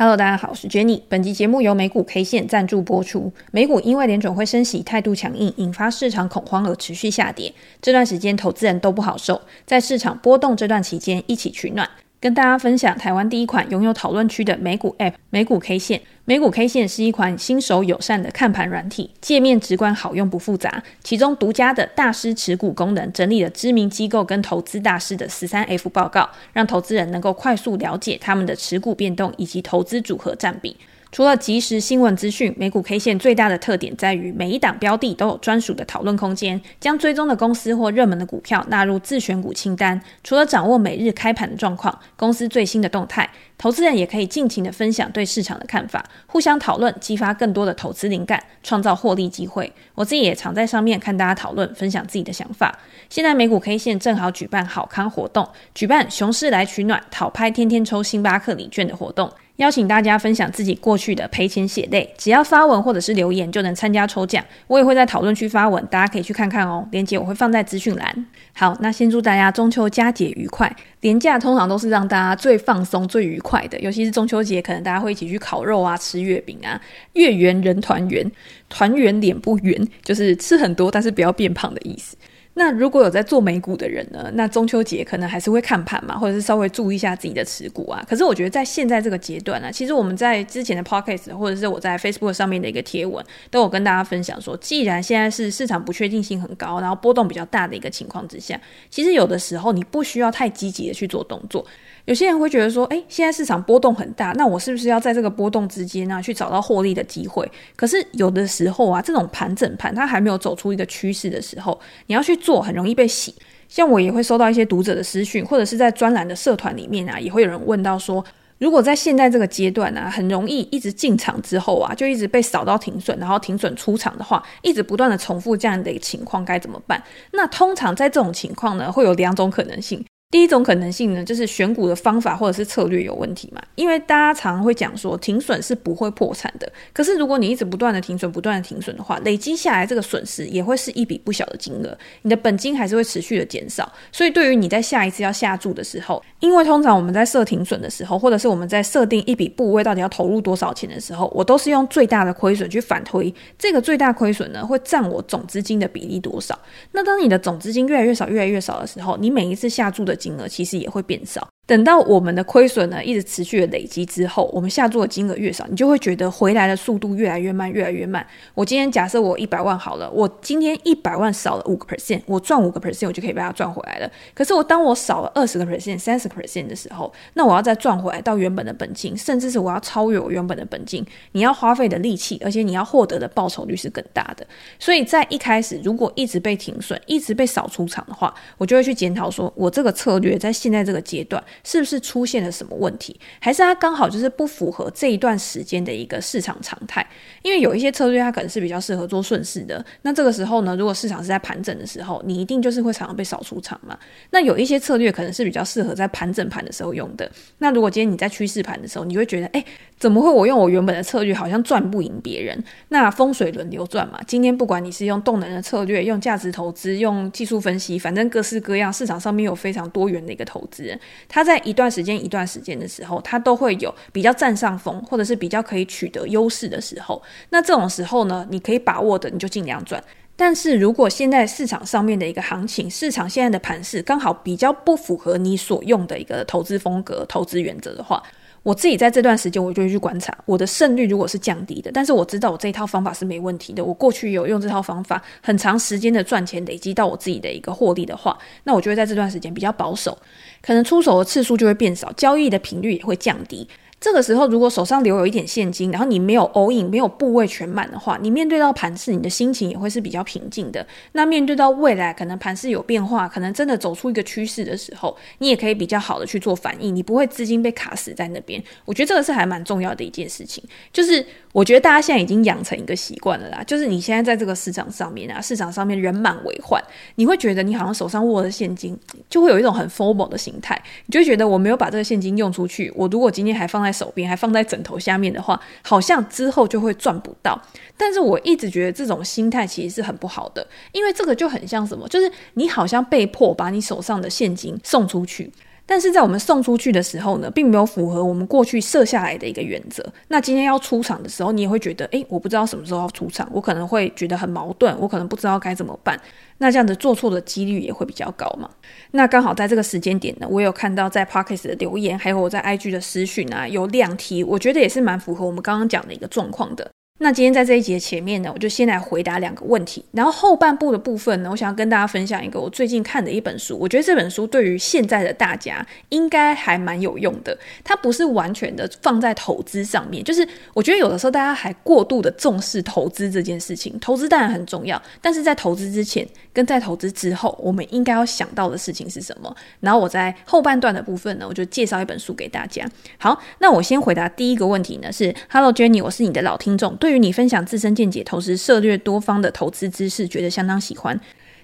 Hello，大家好，我是 Jenny。本集节目由美股 K 线赞助播出。美股因为联准会升息态度强硬，引发市场恐慌而持续下跌。这段时间投资人都不好受，在市场波动这段期间，一起取暖。跟大家分享台湾第一款拥有讨论区的美股 App 美股 K 线。美股 K 线是一款新手友善的看盘软体，界面直观好用不复杂。其中独家的大师持股功能，整理了知名机构跟投资大师的十三 F 报告，让投资人能够快速了解他们的持股变动以及投资组合占比。除了即时新闻资讯，美股 K 线最大的特点在于每一档标的都有专属的讨论空间，将追踪的公司或热门的股票纳入自选股清单。除了掌握每日开盘的状况、公司最新的动态，投资人也可以尽情的分享对市场的看法，互相讨论，激发更多的投资灵感，创造获利机会。我自己也常在上面看大家讨论，分享自己的想法。现在美股 K 线正好举办好康活动，举办熊市来取暖，讨拍天天抽星巴克礼券的活动。邀请大家分享自己过去的赔钱血泪，只要发文或者是留言就能参加抽奖。我也会在讨论区发文，大家可以去看看哦。链接我会放在资讯栏。好，那先祝大家中秋佳节愉快。连假通常都是让大家最放松、最愉快的，尤其是中秋节，可能大家会一起去烤肉啊、吃月饼啊。月圆人团圆，团圆脸不圆，就是吃很多但是不要变胖的意思。那如果有在做美股的人呢？那中秋节可能还是会看盘嘛，或者是稍微注意一下自己的持股啊。可是我觉得在现在这个阶段呢、啊，其实我们在之前的 p o c k e t 或者是我在 Facebook 上面的一个贴文，都有跟大家分享说，既然现在是市场不确定性很高，然后波动比较大的一个情况之下，其实有的时候你不需要太积极的去做动作。有些人会觉得说，诶，现在市场波动很大，那我是不是要在这个波动之间呢，去找到获利的机会？可是有的时候啊，这种盘整盘它还没有走出一个趋势的时候，你要去做很容易被洗。像我也会收到一些读者的私讯，或者是在专栏的社团里面啊，也会有人问到说，如果在现在这个阶段呢，很容易一直进场之后啊，就一直被扫到停损，然后停损出场的话，一直不断的重复这样的一个情况，该怎么办？那通常在这种情况呢，会有两种可能性。第一种可能性呢，就是选股的方法或者是策略有问题嘛。因为大家常会讲说，停损是不会破产的。可是如果你一直不断的停损，不断的停损的话，累积下来这个损失也会是一笔不小的金额，你的本金还是会持续的减少。所以对于你在下一次要下注的时候，因为通常我们在设停损的时候，或者是我们在设定一笔部位到底要投入多少钱的时候，我都是用最大的亏损去反推，这个最大亏损呢会占我总资金的比例多少。那当你的总资金越来越少，越来越少的时候，你每一次下注的金额其实也会变少。等到我们的亏损呢一直持续的累积之后，我们下注的金额越少，你就会觉得回来的速度越来越慢，越来越慢。我今天假设我一百万好了，我今天一百万少了五个 percent，我赚五个 percent，我就可以把它赚回来了。可是我当我少了二十个 percent、三十个 percent 的时候，那我要再赚回来到原本的本金，甚至是我要超越我原本的本金，你要花费的力气，而且你要获得的报酬率是更大的。所以在一开始，如果一直被停损，一直被扫出场的话，我就会去检讨说，我这个策略在现在这个阶段是不是出现了什么问题，还是它刚好就是不符合这一段时间的一个市场常态？因为有一些策略它可能是比较适合做顺势的，那这个时候呢，如果市场是在盘整的时候，你一定就是会常常被扫出场嘛。那有一些策略可能是比较适合在盘整盘的时候用的。那如果今天你在趋势盘的时候，你会觉得，哎，怎么会我用我原本的策略好像赚不赢别人？那风水轮流转嘛，今天不管你是用动能的策略，用价值投资，用技术分析，反正各式各样，市场上面有非常多元的一个投资人，他在在一段时间。一段时间的时候，它都会有比较占上风，或者是比较可以取得优势的时候。那这种时候呢，你可以把握的，你就尽量赚。但是如果现在市场上面的一个行情，市场现在的盘势刚好比较不符合你所用的一个投资风格、投资原则的话，我自己在这段时间，我就会去观察我的胜率如果是降低的，但是我知道我这一套方法是没问题的。我过去有用这套方法很长时间的赚钱，累积到我自己的一个获利的话，那我就会在这段时间比较保守，可能出手的次数就会变少，交易的频率也会降低。这个时候，如果手上留有一点现金，然后你没有 all in，没有部位全满的话，你面对到盘市，你的心情也会是比较平静的。那面对到未来，可能盘势有变化，可能真的走出一个趋势的时候，你也可以比较好的去做反应，你不会资金被卡死在那边。我觉得这个是还蛮重要的一件事情，就是。我觉得大家现在已经养成一个习惯了啦，就是你现在在这个市场上面啊，市场上面人满为患，你会觉得你好像手上握的现金，就会有一种很 FOMO 的心态，你就觉得我没有把这个现金用出去，我如果今天还放在手边，还放在枕头下面的话，好像之后就会赚不到。但是我一直觉得这种心态其实是很不好的，因为这个就很像什么，就是你好像被迫把你手上的现金送出去。但是在我们送出去的时候呢，并没有符合我们过去设下来的一个原则。那今天要出场的时候，你也会觉得，诶，我不知道什么时候要出场，我可能会觉得很矛盾，我可能不知道该怎么办。那这样子做错的几率也会比较高嘛。那刚好在这个时间点呢，我有看到在 Podcast 的留言，还有我在 IG 的私讯啊，有两题，我觉得也是蛮符合我们刚刚讲的一个状况的。那今天在这一节前面呢，我就先来回答两个问题，然后后半部的部分呢，我想要跟大家分享一个我最近看的一本书，我觉得这本书对于现在的大家应该还蛮有用的。它不是完全的放在投资上面，就是我觉得有的时候大家还过度的重视投资这件事情。投资当然很重要，但是在投资之前跟在投资之后，我们应该要想到的事情是什么？然后我在后半段的部分呢，我就介绍一本书给大家。好，那我先回答第一个问题呢，是 Hello Jenny，我是你的老听众，对。对于你分享自身见解、投资策略多方的投资知识，觉得相当喜欢。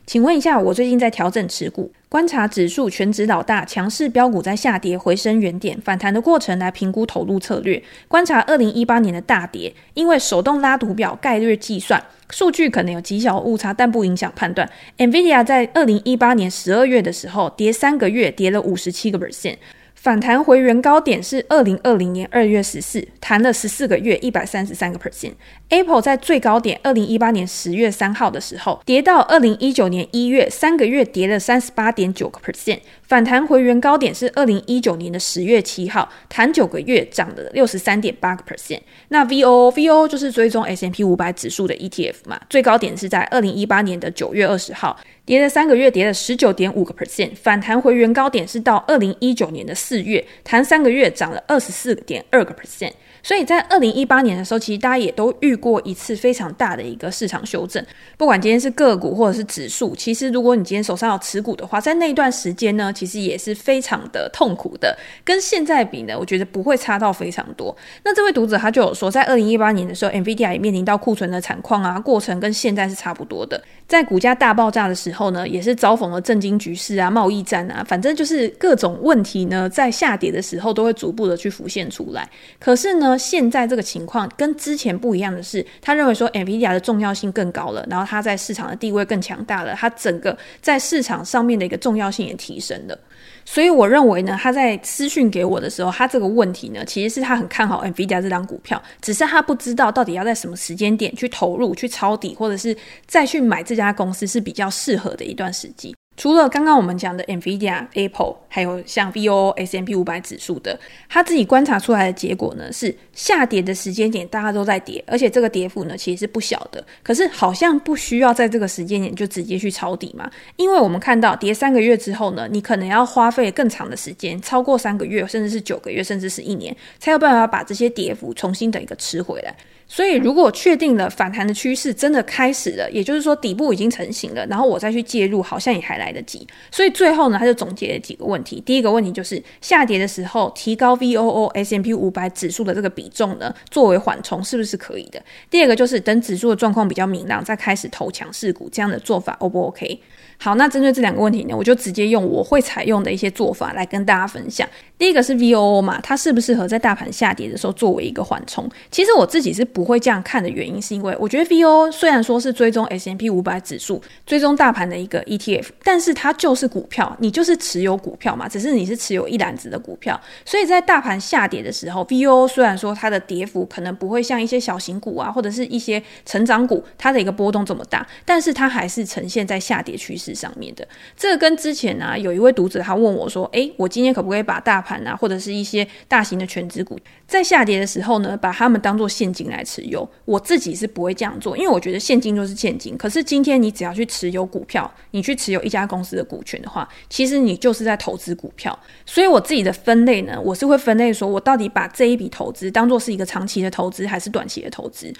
请问一下，我最近在调整持股，观察指数权值老大、强势标股在下跌、回升原点、反弹的过程来评估投入策略。观察二零一八年的大跌，因为手动拉图表概率计算数据可能有极小误差，但不影响判断。NVIDIA 在二零一八年十二月的时候跌三个月，跌了五十七个 percent。反弹回原高点是二零二零年二月十四，弹了十四个月，一百三十三个 percent。Apple 在最高点二零一八年十月三号的时候，跌到二零一九年一月，三个月跌了三十八点九个 percent。反弹回原高点是二零一九年的十月七号，弹九个月涨了六十三点八个 percent。那 VOO VOO 就是追踪 S M P 五百指数的 ETF 嘛，最高点是在二零一八年的九月二十号。跌了三个月，跌了十九点五个 percent，反弹回原高点是到二零一九年的四月，弹三个月涨了二十四点二个 percent。所以在二零一八年的时候，其实大家也都遇过一次非常大的一个市场修正。不管今天是个股或者是指数，其实如果你今天手上有持股的话，在那一段时间呢，其实也是非常的痛苦的。跟现在比呢，我觉得不会差到非常多。那这位读者他就有说，在二零一八年的时候，NVIDIA 也面临到库存的惨况啊，过程跟现在是差不多的。在股价大爆炸的时候呢，也是遭逢了政经局势啊、贸易战啊，反正就是各种问题呢，在下跌的时候都会逐步的去浮现出来。可是呢，现在这个情况跟之前不一样的是，他认为说 NVIDIA 的重要性更高了，然后它在市场的地位更强大了，它整个在市场上面的一个重要性也提升了。所以我认为呢，他在私讯给我的时候，他这个问题呢，其实是他很看好 NVIDIA 这张股票，只是他不知道到底要在什么时间点去投入、去抄底，或者是再去买这家公司是比较适合的一段时机。除了刚刚我们讲的 NVIDIA、Apple，还有像 VOO、S&P 五百指数的，他自己观察出来的结果呢，是下跌的时间点大家都在跌，而且这个跌幅呢其实是不小的。可是好像不需要在这个时间点就直接去抄底嘛，因为我们看到跌三个月之后呢，你可能要花费更长的时间，超过三个月，甚至是九个月，甚至是一年，才有办法把这些跌幅重新的一个吃回来。所以，如果确定了反弹的趋势真的开始了，也就是说底部已经成型了，然后我再去介入，好像也还来来得及。所以最后呢，他就总结了几个问题。第一个问题就是下跌的时候提高 VOO S M P 五百指数的这个比重呢，作为缓冲是不是可以的？第二个就是等指数的状况比较明朗，再开始投强势股，这样的做法 O 不 OK？好，那针对这两个问题呢，我就直接用我会采用的一些做法来跟大家分享。第一个是 VOO 嘛，它适不适合在大盘下跌的时候作为一个缓冲？其实我自己是不会这样看的原因，是因为我觉得 VOO 虽然说是追踪 S&P 五百指数、追踪大盘的一个 ETF，但是它就是股票，你就是持有股票嘛，只是你是持有一篮子的股票，所以在大盘下跌的时候，VOO 虽然说它的跌幅可能不会像一些小型股啊，或者是一些成长股，它的一个波动这么大，但是它还是呈现在下跌趋势。上面的这个跟之前呢、啊，有一位读者他问我说：“诶，我今天可不可以把大盘啊，或者是一些大型的全值股，在下跌的时候呢，把它们当做现金来持有？”我自己是不会这样做，因为我觉得现金就是现金。可是今天你只要去持有股票，你去持有一家公司的股权的话，其实你就是在投资股票。所以我自己的分类呢，我是会分类说，我到底把这一笔投资当做是一个长期的投资，还是短期的投资？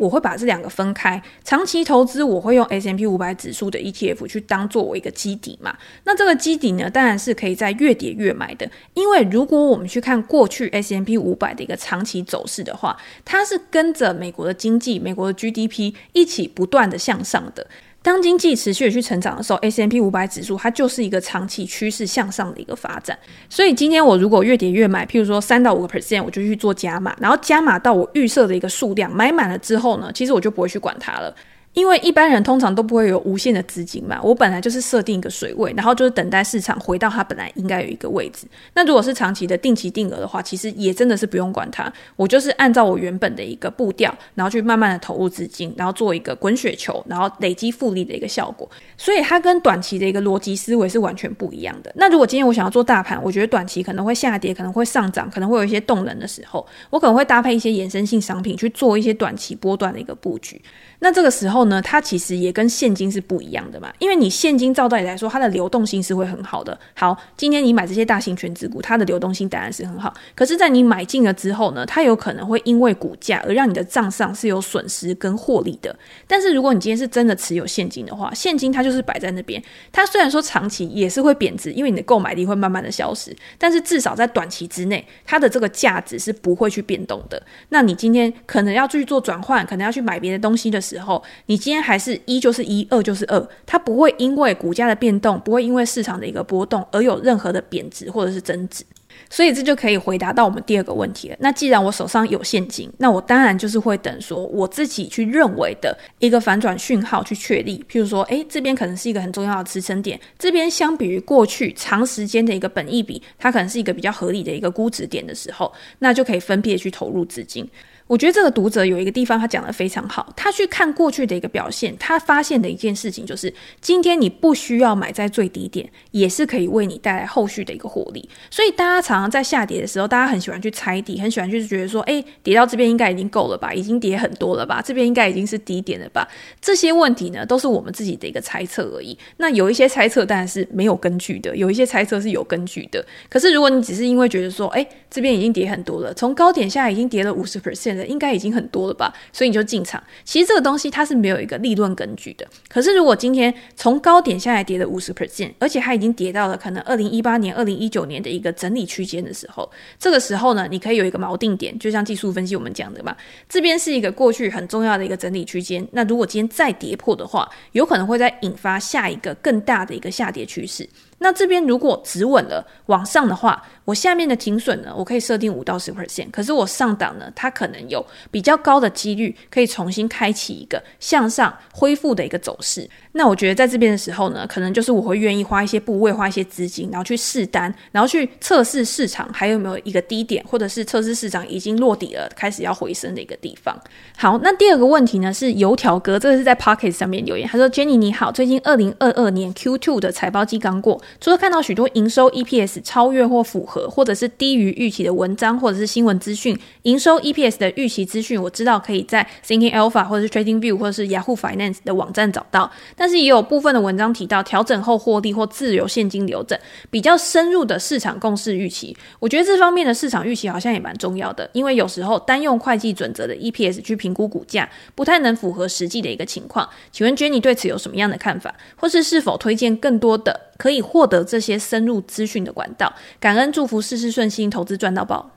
我会把这两个分开，长期投资我会用 S M P 五百指数的 ETF 去当作我一个基底嘛。那这个基底呢，当然是可以在越跌越买的。因为如果我们去看过去 S M P 五百的一个长期走势的话，它是跟着美国的经济、美国的 GDP 一起不断的向上的。当经济持续的去成长的时候，S M P 五百指数它就是一个长期趋势向上的一个发展。所以今天我如果越跌越买，譬如说三到五个 percent，我就去做加码，然后加码到我预设的一个数量，买满了之后呢，其实我就不会去管它了。因为一般人通常都不会有无限的资金嘛，我本来就是设定一个水位，然后就是等待市场回到它本来应该有一个位置。那如果是长期的定期定额的话，其实也真的是不用管它，我就是按照我原本的一个步调，然后去慢慢的投入资金，然后做一个滚雪球，然后累积复利的一个效果。所以它跟短期的一个逻辑思维是完全不一样的。那如果今天我想要做大盘，我觉得短期可能会下跌，可能会上涨，可能会有一些动能的时候，我可能会搭配一些衍生性商品去做一些短期波段的一个布局。那这个时候呢，它其实也跟现金是不一样的嘛，因为你现金照道理来说，它的流动性是会很好的。好，今天你买这些大型权值股，它的流动性当然是很好。可是，在你买进了之后呢，它有可能会因为股价而让你的账上是有损失跟获利的。但是，如果你今天是真的持有现金的话，现金它就是摆在那边，它虽然说长期也是会贬值，因为你的购买力会慢慢的消失，但是至少在短期之内，它的这个价值是不会去变动的。那你今天可能要去做转换，可能要去买别的东西的时，时候，你今天还是一就是一，二就是二，它不会因为股价的变动，不会因为市场的一个波动而有任何的贬值或者是增值，所以这就可以回答到我们第二个问题了。那既然我手上有现金，那我当然就是会等说我自己去认为的一个反转讯号去确立，譬如说，诶，这边可能是一个很重要的支撑点，这边相比于过去长时间的一个本益比，它可能是一个比较合理的一个估值点的时候，那就可以分别去投入资金。我觉得这个读者有一个地方他讲得非常好，他去看过去的一个表现，他发现的一件事情就是，今天你不需要买在最低点，也是可以为你带来后续的一个获利。所以大家常常在下跌的时候，大家很喜欢去猜底，很喜欢去觉得说，诶，跌到这边应该已经够了吧，已经跌很多了吧，这边应该已经是低点了吧？这些问题呢，都是我们自己的一个猜测而已。那有一些猜测当然是没有根据的，有一些猜测是有根据的。可是如果你只是因为觉得说，诶，这边已经跌很多了，从高点下来已经跌了五十 percent 应该已经很多了吧，所以你就进场。其实这个东西它是没有一个理论根据的。可是如果今天从高点下来跌了五十 percent，而且它已经跌到了可能二零一八年、二零一九年的一个整理区间的时候，这个时候呢，你可以有一个锚定点，就像技术分析我们讲的嘛，这边是一个过去很重要的一个整理区间。那如果今天再跌破的话，有可能会再引发下一个更大的一个下跌趋势。那这边如果止稳了往上的话，我下面的停损呢，我可以设定五到十 percent。可是我上档呢，它可能有比较高的几率可以重新开启一个向上恢复的一个走势。那我觉得在这边的时候呢，可能就是我会愿意花一些部位，花一些资金，然后去试单，然后去测试市场还有没有一个低点，或者是测试市场已经落底了，开始要回升的一个地方。好，那第二个问题呢是油条哥，这个是在 Pocket 上面留言，他说：“Jenny 你好，最近二零二二年 Q2 的财报季刚过。”除了看到许多营收 EPS 超越或符合，或者是低于预期的文章，或者是新闻资讯，营收 EPS 的预期资讯，我知道可以在 Thinking Alpha 或者是 Trading View 或者是 Yahoo Finance 的网站找到。但是也有部分的文章提到调整后获利或自由现金流等比较深入的市场共识预期。我觉得这方面的市场预期好像也蛮重要的，因为有时候单用会计准则的 EPS 去评估股价，不太能符合实际的一个情况。请问 Jenny 对此有什么样的看法，或是是否推荐更多的可以获得这些深入资讯的管道？感恩祝福事事顺心，投资赚到爆。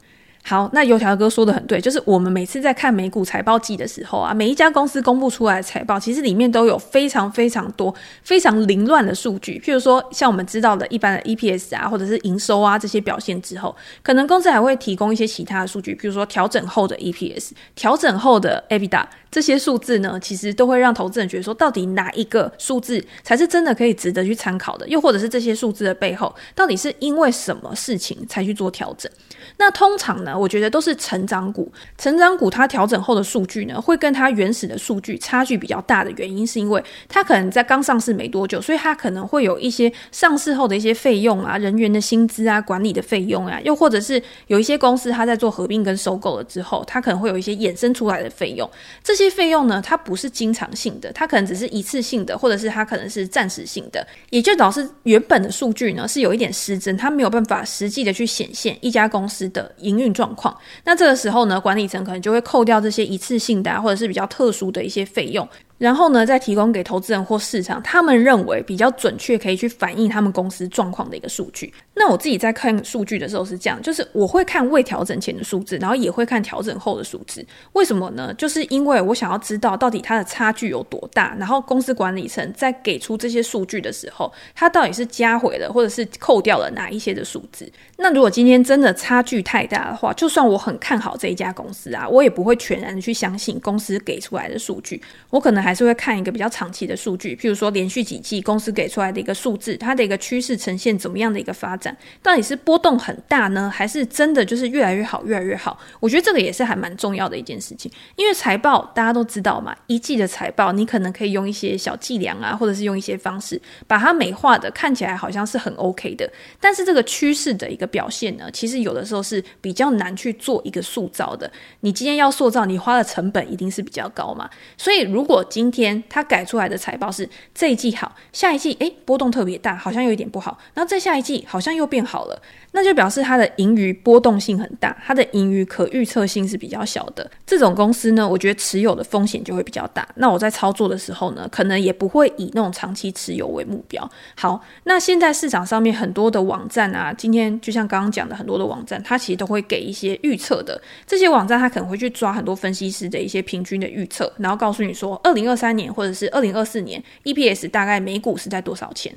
好，那油条哥说的很对，就是我们每次在看美股财报季的时候啊，每一家公司公布出来的财报，其实里面都有非常非常多、非常凌乱的数据。譬如说，像我们知道的一般的 EPS 啊，或者是营收啊这些表现之后，可能公司还会提供一些其他的数据，譬如说调整后的 EPS、调整后的 EBITDA 这些数字呢，其实都会让投资人觉得说，到底哪一个数字才是真的可以值得去参考的？又或者是这些数字的背后，到底是因为什么事情才去做调整？那通常呢，我觉得都是成长股。成长股它调整后的数据呢，会跟它原始的数据差距比较大的原因，是因为它可能在刚上市没多久，所以它可能会有一些上市后的一些费用啊、人员的薪资啊、管理的费用啊，又或者是有一些公司它在做合并跟收购了之后，它可能会有一些衍生出来的费用。这些费用呢，它不是经常性的，它可能只是一次性的，或者是它可能是暂时性的，也就导致原本的数据呢是有一点失真，它没有办法实际的去显现一家公司的营运状况，那这个时候呢，管理层可能就会扣掉这些一次性的，或者是比较特殊的一些费用。然后呢，再提供给投资人或市场，他们认为比较准确，可以去反映他们公司状况的一个数据。那我自己在看数据的时候是这样，就是我会看未调整前的数字，然后也会看调整后的数字。为什么呢？就是因为我想要知道到底它的差距有多大，然后公司管理层在给出这些数据的时候，它到底是加回了，或者是扣掉了哪一些的数字。那如果今天真的差距太大的话，就算我很看好这一家公司啊，我也不会全然去相信公司给出来的数据，我可能。还是会看一个比较长期的数据，譬如说连续几季公司给出来的一个数字，它的一个趋势呈现怎么样的一个发展，到底是波动很大呢，还是真的就是越来越好，越来越好？我觉得这个也是还蛮重要的一件事情，因为财报大家都知道嘛，一季的财报你可能可以用一些小伎俩啊，或者是用一些方式把它美化的看起来好像是很 OK 的，但是这个趋势的一个表现呢，其实有的时候是比较难去做一个塑造的。你今天要塑造，你花的成本一定是比较高嘛，所以如果今天他改出来的财报是这一季好，下一季诶波动特别大，好像有一点不好，然后再下一季好像又变好了，那就表示它的盈余波动性很大，它的盈余可预测性是比较小的。这种公司呢，我觉得持有的风险就会比较大。那我在操作的时候呢，可能也不会以那种长期持有为目标。好，那现在市场上面很多的网站啊，今天就像刚刚讲的很多的网站，它其实都会给一些预测的。这些网站它可能会去抓很多分析师的一些平均的预测，然后告诉你说，二零二三年或者是二零二四年 EPS 大概每股是在多少钱。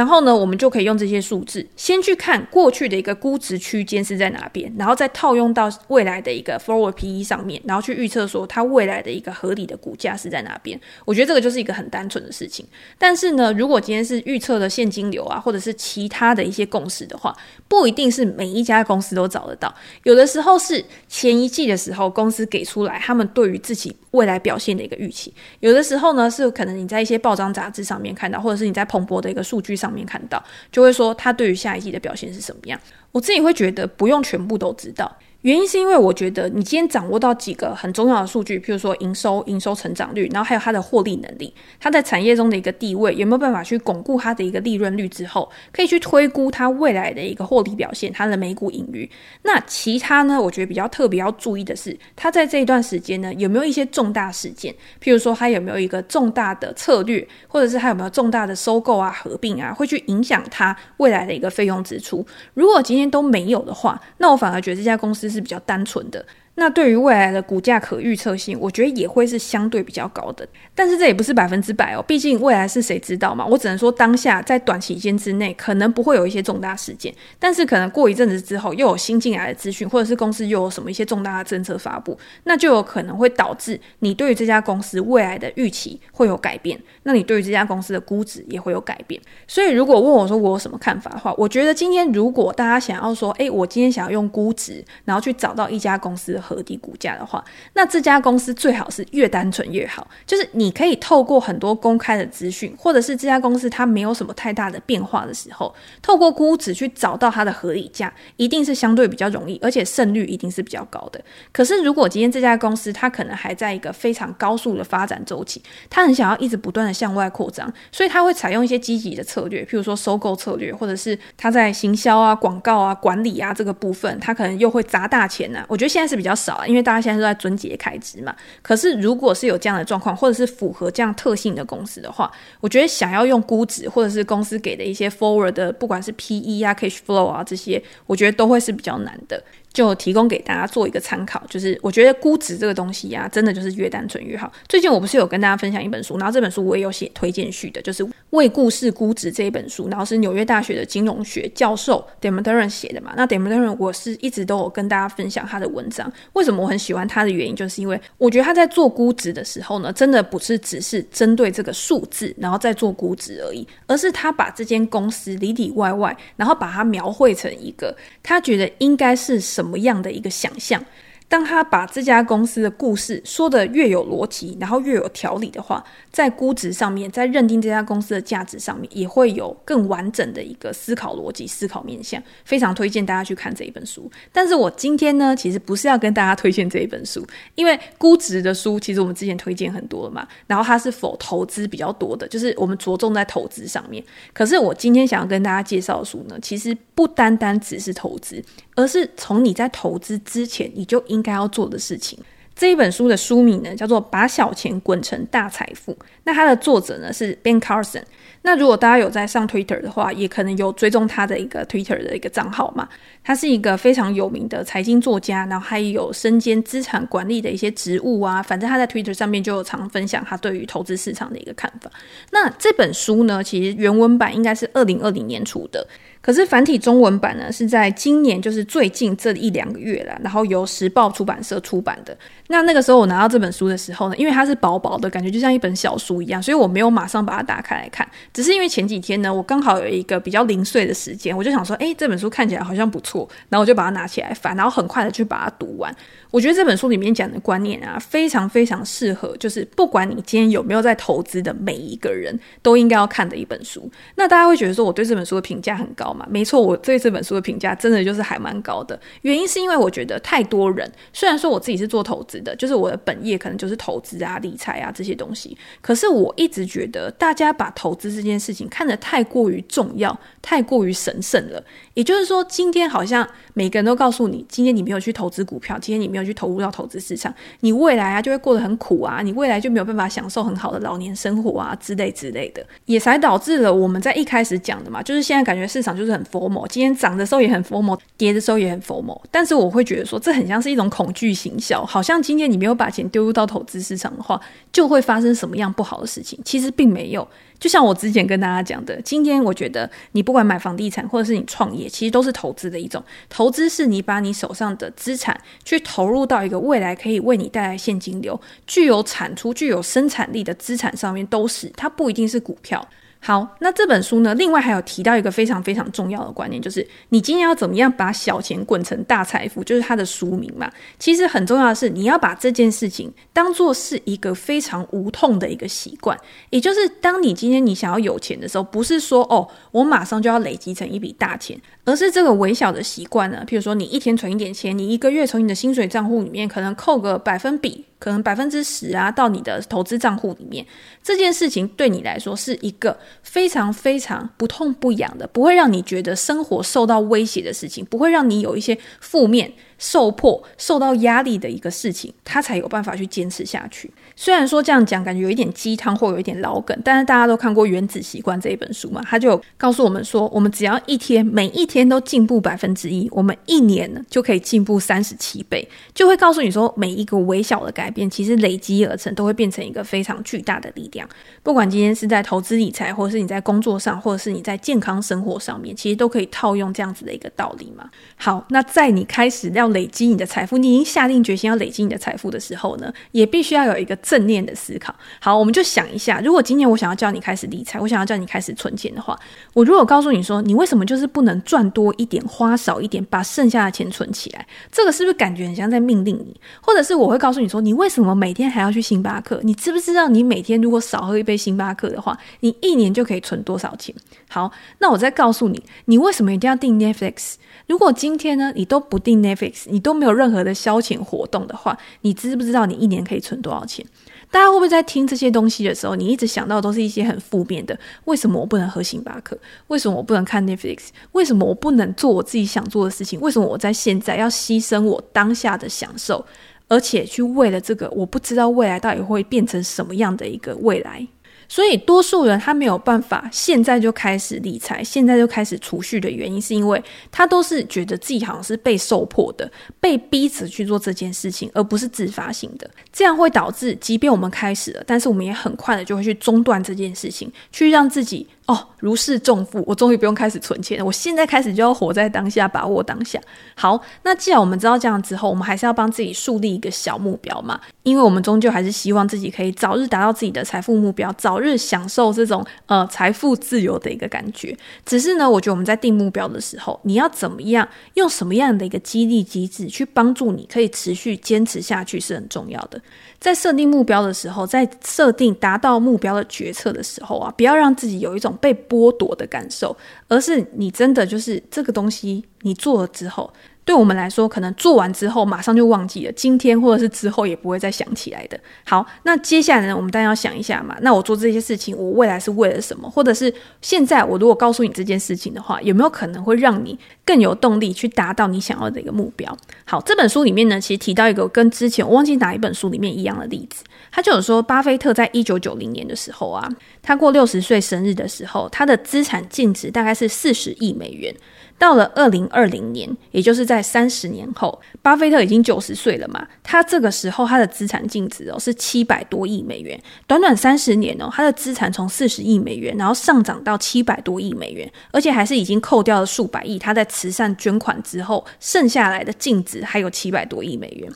然后呢，我们就可以用这些数字，先去看过去的一个估值区间是在哪边，然后再套用到未来的一个 forward PE 上面，然后去预测说它未来的一个合理的股价是在哪边。我觉得这个就是一个很单纯的事情。但是呢，如果今天是预测的现金流啊，或者是其他的一些共识的话，不一定是每一家公司都找得到。有的时候是前一季的时候，公司给出来他们对于自己未来表现的一个预期；有的时候呢，是可能你在一些报章杂志上面看到，或者是你在彭博的一个数据上上面看到，就会说他对于下一季的表现是什么样。我自己会觉得不用全部都知道。原因是因为我觉得你今天掌握到几个很重要的数据，譬如说营收、营收成长率，然后还有它的获利能力，它在产业中的一个地位，有没有办法去巩固它的一个利润率之后，可以去推估它未来的一个获利表现，它的每股盈余。那其他呢，我觉得比较特别要注意的是，它在这一段时间呢，有没有一些重大事件，譬如说它有没有一个重大的策略，或者是它有没有重大的收购啊、合并啊，会去影响它未来的一个费用支出。如果今天都没有的话，那我反而觉得这家公司是比较单纯的。那对于未来的股价可预测性，我觉得也会是相对比较高的。但是这也不是百分之百哦，毕竟未来是谁知道嘛？我只能说当下在短期间之内可能不会有一些重大事件，但是可能过一阵子之后又有新进来的资讯，或者是公司又有什么一些重大的政策发布，那就有可能会导致你对于这家公司未来的预期会有改变，那你对于这家公司的估值也会有改变。所以如果问我说我有什么看法的话，我觉得今天如果大家想要说，诶，我今天想要用估值，然后去找到一家公司。合理股价的话，那这家公司最好是越单纯越好。就是你可以透过很多公开的资讯，或者是这家公司它没有什么太大的变化的时候，透过估值去找到它的合理价，一定是相对比较容易，而且胜率一定是比较高的。可是如果今天这家公司它可能还在一个非常高速的发展周期，它很想要一直不断的向外扩张，所以它会采用一些积极的策略，譬如说收购策略，或者是它在行销啊、广告啊、管理啊这个部分，它可能又会砸大钱呢、啊。我觉得现在是比较。较少啊，因为大家现在都在遵节开支嘛。可是，如果是有这样的状况，或者是符合这样特性的公司的话，我觉得想要用估值，或者是公司给的一些 forward 的，不管是 PE 啊、cash flow 啊这些，我觉得都会是比较难的。就提供给大家做一个参考，就是我觉得估值这个东西呀、真的就是越单纯越好。最近我不是有跟大家分享一本书，然后这本书我也有写推荐序的，就是《为故事估值》这一本书，然后是纽约大学的金融学教授 Damodaran 写的嘛。那 Damodaran 我是一直都有跟大家分享他的文章，为什么我很喜欢他的原因，就是因为我觉得他在做估值的时候呢，真的不是只是针对这个数字，然后再做估值而已，而是他把这间公司里里外外，然后把它描绘成一个他觉得应该是。什么样的一个想象？当他把这家公司的故事说得越有逻辑，然后越有条理的话，在估值上面，在认定这家公司的价值上面，也会有更完整的一个思考逻辑、思考面向。非常推荐大家去看这一本书。但是我今天呢，其实不是要跟大家推荐这一本书，因为估值的书其实我们之前推荐很多了嘛。然后它是否投资比较多的，就是我们着重在投资上面。可是我今天想要跟大家介绍的书呢，其实不单单只是投资。而是从你在投资之前，你就应应该要做的事情。这一本书的书名呢，叫做《把小钱滚成大财富》。那它的作者呢是 Ben Carson。那如果大家有在上 Twitter 的话，也可能有追踪他的一个 Twitter 的一个账号嘛。他是一个非常有名的财经作家，然后还有身兼资产管理的一些职务啊。反正他在 Twitter 上面就有常分享他对于投资市场的一个看法。那这本书呢，其实原文版应该是二零二零年出的。可是繁体中文版呢，是在今年，就是最近这一两个月了，然后由时报出版社出版的。那那个时候我拿到这本书的时候呢，因为它是薄薄的，感觉就像一本小书一样，所以我没有马上把它打开来看。只是因为前几天呢，我刚好有一个比较零碎的时间，我就想说，诶，这本书看起来好像不错，然后我就把它拿起来翻，然后很快的去把它读完。我觉得这本书里面讲的观念啊，非常非常适合，就是不管你今天有没有在投资的每一个人都应该要看的一本书。那大家会觉得说我对这本书的评价很高嘛？没错，我对这本书的评价真的就是还蛮高的。原因是因为我觉得太多人，虽然说我自己是做投资的，就是我的本业可能就是投资啊、理财啊这些东西，可是我一直觉得大家把投资这件事情看得太过于重要、太过于神圣了。也就是说，今天好像每个人都告诉你，今天你没有去投资股票，今天你没有。去投入到投资市场，你未来啊就会过得很苦啊，你未来就没有办法享受很好的老年生活啊之类之类的，也才导致了我们在一开始讲的嘛，就是现在感觉市场就是很 formal，今天涨的时候也很 formal，跌的时候也很 formal，但是我会觉得说这很像是一种恐惧行销，好像今天你没有把钱丢入到投资市场的话，就会发生什么样不好的事情，其实并没有。就像我之前跟大家讲的，今天我觉得你不管买房地产或者是你创业，其实都是投资的一种。投资是你把你手上的资产去投入到一个未来可以为你带来现金流、具有产出、具有生产力的资产上面，都是，它不一定是股票。好，那这本书呢，另外还有提到一个非常非常重要的观念，就是你今天要怎么样把小钱滚成大财富，就是它的书名嘛。其实很重要的是，你要把这件事情当做是一个非常无痛的一个习惯，也就是当你今天你想要有钱的时候，不是说哦，我马上就要累积成一笔大钱，而是这个微小的习惯呢，譬如说你一天存一点钱，你一个月从你的薪水账户里面可能扣个百分比。可能百分之十啊，到你的投资账户里面，这件事情对你来说是一个非常非常不痛不痒的，不会让你觉得生活受到威胁的事情，不会让你有一些负面。受迫、受到压力的一个事情，他才有办法去坚持下去。虽然说这样讲，感觉有一点鸡汤或有一点老梗，但是大家都看过《原子习惯》这一本书嘛，他就告诉我们说，我们只要一天每一天都进步百分之一，我们一年呢就可以进步三十七倍。就会告诉你说，每一个微小的改变，其实累积而成，都会变成一个非常巨大的力量。不管今天是在投资理财，或者是你在工作上，或者是你在健康生活上面，其实都可以套用这样子的一个道理嘛。好，那在你开始要累积你的财富，你已经下定决心要累积你的财富的时候呢，也必须要有一个正念的思考。好，我们就想一下，如果今年我想要叫你开始理财，我想要叫你开始存钱的话，我如果告诉你说，你为什么就是不能赚多一点，花少一点，把剩下的钱存起来？这个是不是感觉很像在命令你？或者是我会告诉你说，你为什么每天还要去星巴克？你知不知道你每天如果少喝一杯星巴克的话，你一年就可以存多少钱？好，那我再告诉你，你为什么一定要订 Netflix？如果今天呢，你都不订 Netflix，你都没有任何的消遣活动的话，你知不知道你一年可以存多少钱？大家会不会在听这些东西的时候，你一直想到都是一些很负面的？为什么我不能喝星巴克？为什么我不能看 Netflix？为什么我不能做我自己想做的事情？为什么我在现在要牺牲我当下的享受，而且去为了这个，我不知道未来到底会变成什么样的一个未来？所以，多数人他没有办法现在就开始理财，现在就开始储蓄的原因，是因为他都是觉得自己好像是被受迫的，被逼着去做这件事情，而不是自发性的。这样会导致，即便我们开始了，但是我们也很快的就会去中断这件事情，去让自己。哦，如释重负，我终于不用开始存钱了。我现在开始就要活在当下，把握当下。好，那既然我们知道这样之后，我们还是要帮自己树立一个小目标嘛，因为我们终究还是希望自己可以早日达到自己的财富目标，早日享受这种呃财富自由的一个感觉。只是呢，我觉得我们在定目标的时候，你要怎么样用什么样的一个激励机制去帮助你可以持续坚持下去是很重要的。在设定目标的时候，在设定达到目标的决策的时候啊，不要让自己有一种被剥夺的感受，而是你真的就是这个东西，你做了之后。对我们来说，可能做完之后马上就忘记了，今天或者是之后也不会再想起来的。好，那接下来呢，我们当然要想一下嘛。那我做这些事情，我未来是为了什么？或者是现在我如果告诉你这件事情的话，有没有可能会让你更有动力去达到你想要的一个目标？好，这本书里面呢，其实提到一个跟之前我忘记哪一本书里面一样的例子，他就有说，巴菲特在一九九零年的时候啊，他过六十岁生日的时候，他的资产净值大概是四十亿美元。到了二零二零年，也就是在三十年后，巴菲特已经九十岁了嘛。他这个时候他的资产净值哦是七百多亿美元，短短三十年哦，他的资产从四十亿美元，然后上涨到七百多亿美元，而且还是已经扣掉了数百亿，他在慈善捐款之后剩下来的净值还有七百多亿美元。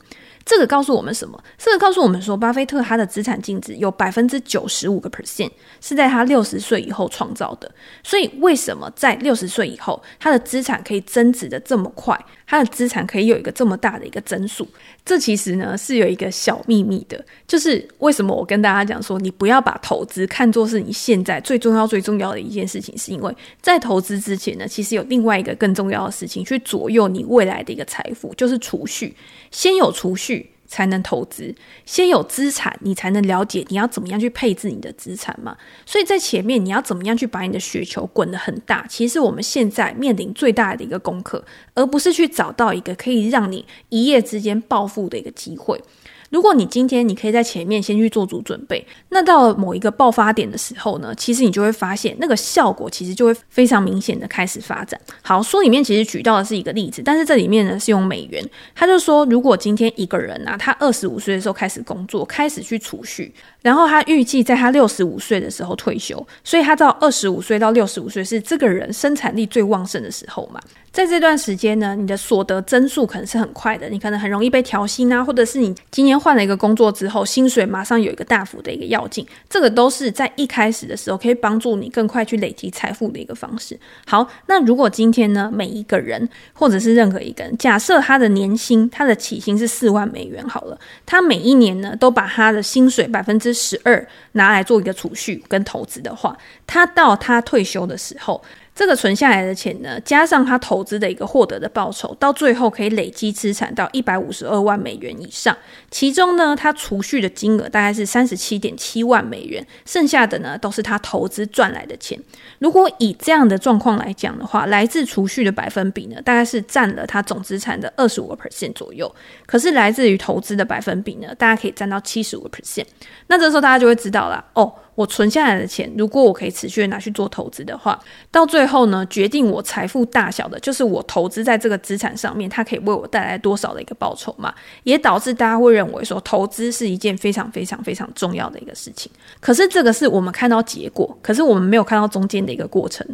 这个告诉我们什么？这个告诉我们说，巴菲特他的资产净值有百分之九十五个 percent 是在他六十岁以后创造的。所以，为什么在六十岁以后，他的资产可以增值的这么快？他的资产可以有一个这么大的一个增速？这其实呢是有一个小秘密的，就是为什么我跟大家讲说，你不要把投资看作是你现在最重要、最重要的一件事情，是因为在投资之前呢，其实有另外一个更重要的事情去左右你未来的一个财富，就是储蓄。先有储蓄。才能投资，先有资产，你才能了解你要怎么样去配置你的资产嘛。所以在前面，你要怎么样去把你的雪球滚得很大，其实我们现在面临最大的一个功课，而不是去找到一个可以让你一夜之间暴富的一个机会。如果你今天你可以在前面先去做足准备，那到了某一个爆发点的时候呢，其实你就会发现那个效果其实就会非常明显的开始发展。好，书里面其实举到的是一个例子，但是这里面呢是用美元，他就说如果今天一个人啊，他二十五岁的时候开始工作，开始去储蓄。然后他预计在他六十五岁的时候退休，所以他到二十五岁到六十五岁是这个人生产力最旺盛的时候嘛。在这段时间呢，你的所得增速可能是很快的，你可能很容易被调薪啊，或者是你今年换了一个工作之后，薪水马上有一个大幅的一个跃进，这个都是在一开始的时候可以帮助你更快去累积财富的一个方式。好，那如果今天呢，每一个人或者是任何一个人，假设他的年薪，他的起薪是四万美元好了，他每一年呢都把他的薪水百分之十二拿来做一个储蓄跟投资的话，他到他退休的时候，这个存下来的钱呢，加上他投资的一个获得的报酬，到最后可以累积资产到一百五十二万美元以上。其中呢，他储蓄的金额大概是三十七点七万美元，剩下的呢都是他投资赚来的钱。如果以这样的状况来讲的话，来自储蓄的百分比呢，大概是占了他总资产的二十五个 percent 左右。可是来自于投资的百分比呢，大家可以占到七十五个 percent。那这时候大家就会知道了哦。我存下来的钱，如果我可以持续的拿去做投资的话，到最后呢，决定我财富大小的，就是我投资在这个资产上面，它可以为我带来多少的一个报酬嘛，也导致大家会认为说，投资是一件非常非常非常重要的一个事情。可是这个是我们看到结果，可是我们没有看到中间的一个过程。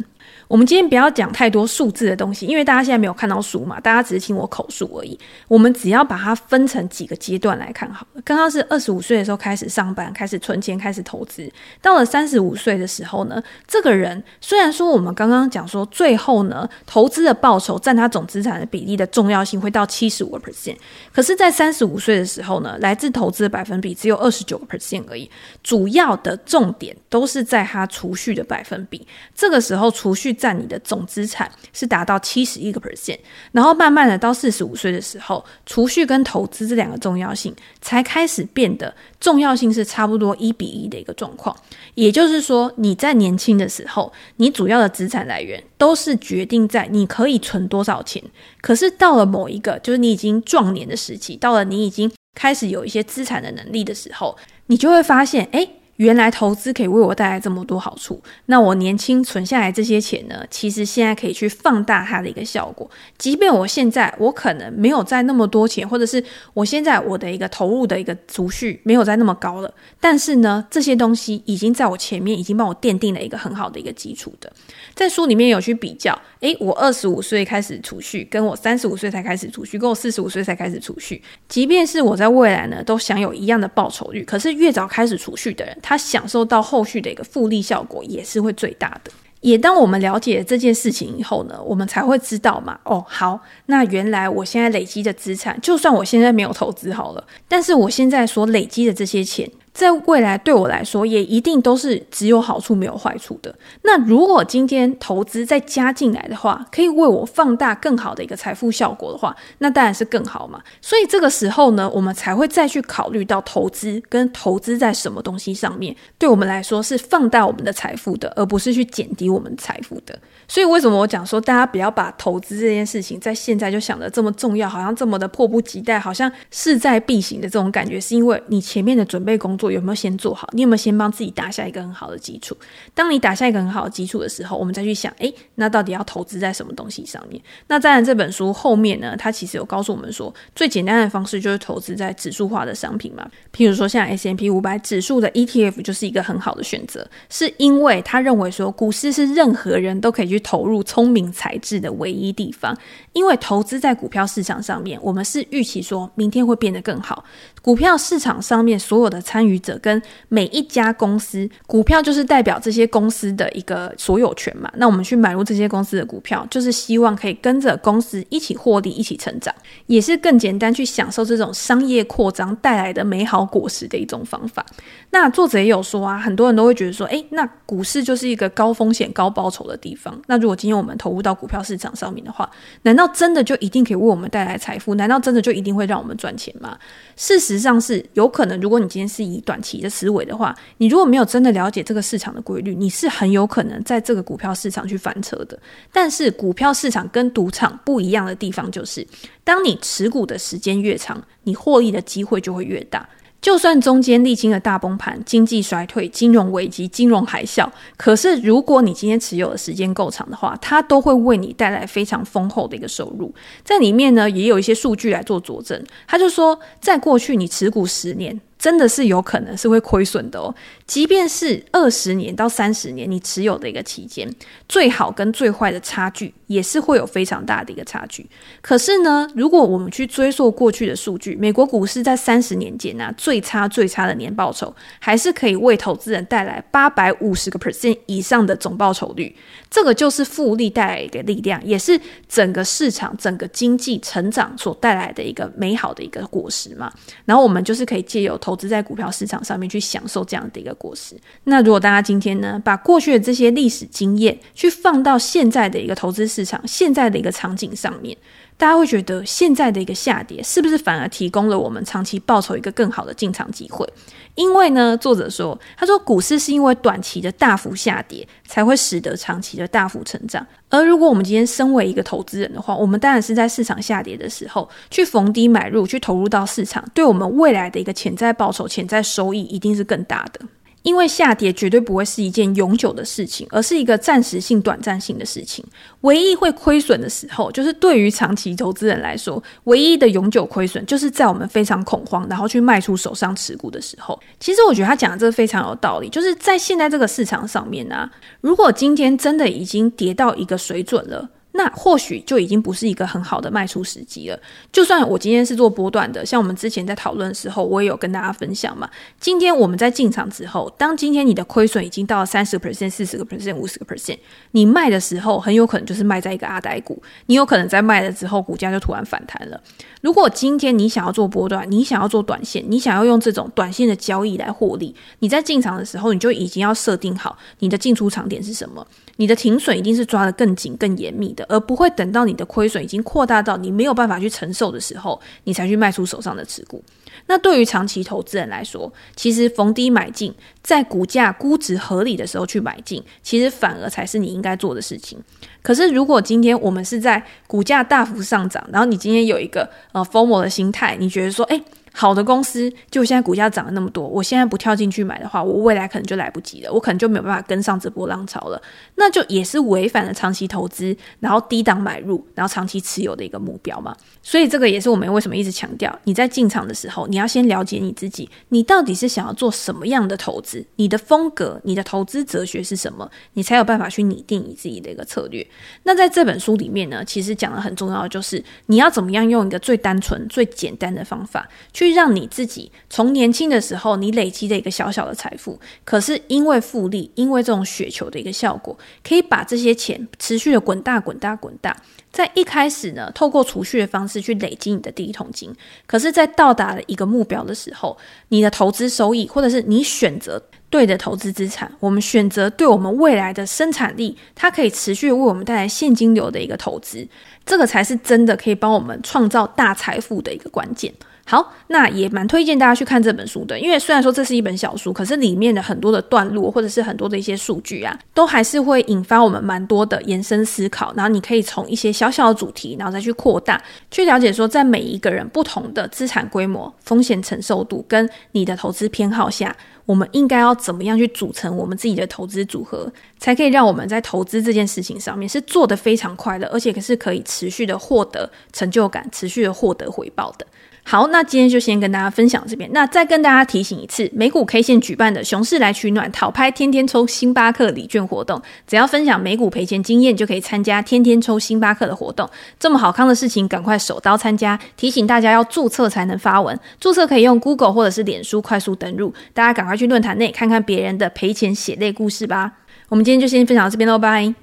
我们今天不要讲太多数字的东西，因为大家现在没有看到书嘛，大家只是听我口述而已。我们只要把它分成几个阶段来看好了。刚刚是二十五岁的时候开始上班，开始存钱，开始投资。到了三十五岁的时候呢，这个人虽然说我们刚刚讲说，最后呢，投资的报酬占他总资产的比例的重要性会到七十五 percent，可是，在三十五岁的时候呢，来自投资的百分比只有二十九 percent 而已。主要的重点都是在他储蓄的百分比。这个时候储蓄占你的总资产是达到七十一个 percent，然后慢慢的到四十五岁的时候，储蓄跟投资这两个重要性才开始变得重要性是差不多一比一的一个状况。也就是说，你在年轻的时候，你主要的资产来源都是决定在你可以存多少钱。可是到了某一个，就是你已经壮年的时期，到了你已经开始有一些资产的能力的时候，你就会发现，诶。原来投资可以为我带来这么多好处，那我年轻存下来这些钱呢？其实现在可以去放大它的一个效果。即便我现在我可能没有在那么多钱，或者是我现在我的一个投入的一个储蓄没有在那么高了，但是呢，这些东西已经在我前面已经帮我奠定了一个很好的一个基础的。在书里面有去比较，诶，我二十五岁开始储蓄，跟我三十五岁才开始储蓄，跟我四十五岁才开始储蓄，即便是我在未来呢都享有一样的报酬率，可是越早开始储蓄的人，他享受到后续的一个复利效果也是会最大的。也当我们了解这件事情以后呢，我们才会知道嘛，哦，好，那原来我现在累积的资产，就算我现在没有投资好了，但是我现在所累积的这些钱。在未来对我来说，也一定都是只有好处没有坏处的。那如果今天投资再加进来的话，可以为我放大更好的一个财富效果的话，那当然是更好嘛。所以这个时候呢，我们才会再去考虑到投资跟投资在什么东西上面，对我们来说是放大我们的财富的，而不是去减低我们财富的。所以为什么我讲说大家不要把投资这件事情在现在就想的这么重要，好像这么的迫不及待，好像势在必行的这种感觉，是因为你前面的准备工作。作有没有先做好？你有没有先帮自己打下一个很好的基础？当你打下一个很好的基础的时候，我们再去想，诶，那到底要投资在什么东西上面？那当然，这本书后面呢，它其实有告诉我们说，最简单的方式就是投资在指数化的商品嘛。譬如说，像 S&P 500指数的 ETF 就是一个很好的选择，是因为他认为说，股市是任何人都可以去投入聪明才智的唯一地方。因为投资在股票市场上面，我们是预期说明天会变得更好。股票市场上面所有的参与者跟每一家公司，股票就是代表这些公司的一个所有权嘛。那我们去买入这些公司的股票，就是希望可以跟着公司一起获利、一起成长，也是更简单去享受这种商业扩张带来的美好果实的一种方法。那作者也有说啊，很多人都会觉得说，诶，那股市就是一个高风险高报酬的地方。那如果今天我们投入到股票市场上面的话，难道真的就一定可以为我们带来财富？难道真的就一定会让我们赚钱吗？事实实际上是有可能。如果你今天是以短期的思维的话，你如果没有真的了解这个市场的规律，你是很有可能在这个股票市场去翻车的。但是股票市场跟赌场不一样的地方就是，当你持股的时间越长，你获利的机会就会越大。就算中间历经了大崩盘、经济衰退、金融危机、金融海啸，可是如果你今天持有的时间够长的话，它都会为你带来非常丰厚的一个收入。在里面呢，也有一些数据来做佐证。他就说，在过去你持股十年。真的是有可能是会亏损的哦，即便是二十年到三十年你持有的一个期间，最好跟最坏的差距也是会有非常大的一个差距。可是呢，如果我们去追溯过去的数据，美国股市在三十年间啊，最差最差的年报酬还是可以为投资人带来八百五十个 percent 以上的总报酬率。这个就是复利带来的力量，也是整个市场、整个经济成长所带来的一个美好的一个果实嘛。然后我们就是可以借由投。投资在股票市场上面去享受这样的一个果实。那如果大家今天呢，把过去的这些历史经验去放到现在的一个投资市场、现在的一个场景上面，大家会觉得现在的一个下跌是不是反而提供了我们长期报酬一个更好的进场机会？因为呢，作者说，他说股市是因为短期的大幅下跌，才会使得长期的大幅成长。而如果我们今天身为一个投资人的话，我们当然是在市场下跌的时候去逢低买入，去投入到市场，对我们未来的一个潜在报酬、潜在收益一定是更大的。因为下跌绝对不会是一件永久的事情，而是一个暂时性、短暂性的事情。唯一会亏损的时候，就是对于长期投资人来说，唯一的永久亏损，就是在我们非常恐慌，然后去卖出手上持股的时候。其实我觉得他讲的这个非常有道理，就是在现在这个市场上面呢、如果今天真的已经跌到一个水准了。那或许就已经不是一个很好的卖出时机了。就算我今天是做波段的，像我们之前在讨论的时候，我也有跟大家分享嘛。今天我们在进场之后，当今天你的亏损已经到了三十个 percent、四十个 percent、五十个 percent，你卖的时候很有可能就是卖在一个阿呆股，你有可能在卖了之后，股价就突然反弹了。如果今天你想要做波段，你想要做短线，你想要用这种短线的交易来获利，你在进场的时候，你就已经要设定好你的进出场点是什么。你的停损一定是抓得更紧、更严密的，而不会等到你的亏损已经扩大到你没有办法去承受的时候，你才去卖出手上的持股。那对于长期投资人来说，其实逢低买进，在股价估值合理的时候去买进，其实反而才是你应该做的事情。可是，如果今天我们是在股价大幅上涨，然后你今天有一个呃 FOMO 的心态，你觉得说，诶。好的公司，就现在股价涨了那么多，我现在不跳进去买的话，我未来可能就来不及了，我可能就没有办法跟上这波浪潮了，那就也是违反了长期投资，然后低档买入，然后长期持有的一个目标嘛。所以这个也是我们为什么一直强调，你在进场的时候，你要先了解你自己，你到底是想要做什么样的投资，你的风格，你的投资哲学是什么，你才有办法去拟定你自己的一个策略。那在这本书里面呢，其实讲的很重要的就是你要怎么样用一个最单纯、最简单的方法去。去让你自己从年轻的时候，你累积的一个小小的财富，可是因为复利，因为这种雪球的一个效果，可以把这些钱持续的滚大、滚大、滚大。在一开始呢，透过储蓄的方式去累积你的第一桶金，可是，在到达了一个目标的时候，你的投资收益，或者是你选择对的投资资产，我们选择对我们未来的生产力，它可以持续为我们带来现金流的一个投资，这个才是真的可以帮我们创造大财富的一个关键。好，那也蛮推荐大家去看这本书的，因为虽然说这是一本小书，可是里面的很多的段落或者是很多的一些数据啊，都还是会引发我们蛮多的延伸思考。然后你可以从一些小小的主题，然后再去扩大，去了解说，在每一个人不同的资产规模、风险承受度跟你的投资偏好下，我们应该要怎么样去组成我们自己的投资组合，才可以让我们在投资这件事情上面是做得非常快乐，而且可是可以持续的获得成就感，持续的获得回报的。好，那今天就先跟大家分享这边。那再跟大家提醒一次，美股 K 线举办的熊市来取暖讨拍天天抽星巴克礼券活动，只要分享美股赔钱经验，就可以参加天天抽星巴克的活动。这么好康的事情，赶快手刀参加！提醒大家要注册才能发文，注册可以用 Google 或者是脸书快速登入。大家赶快去论坛内看看别人的赔钱血泪故事吧。我们今天就先分享到这边喽，拜。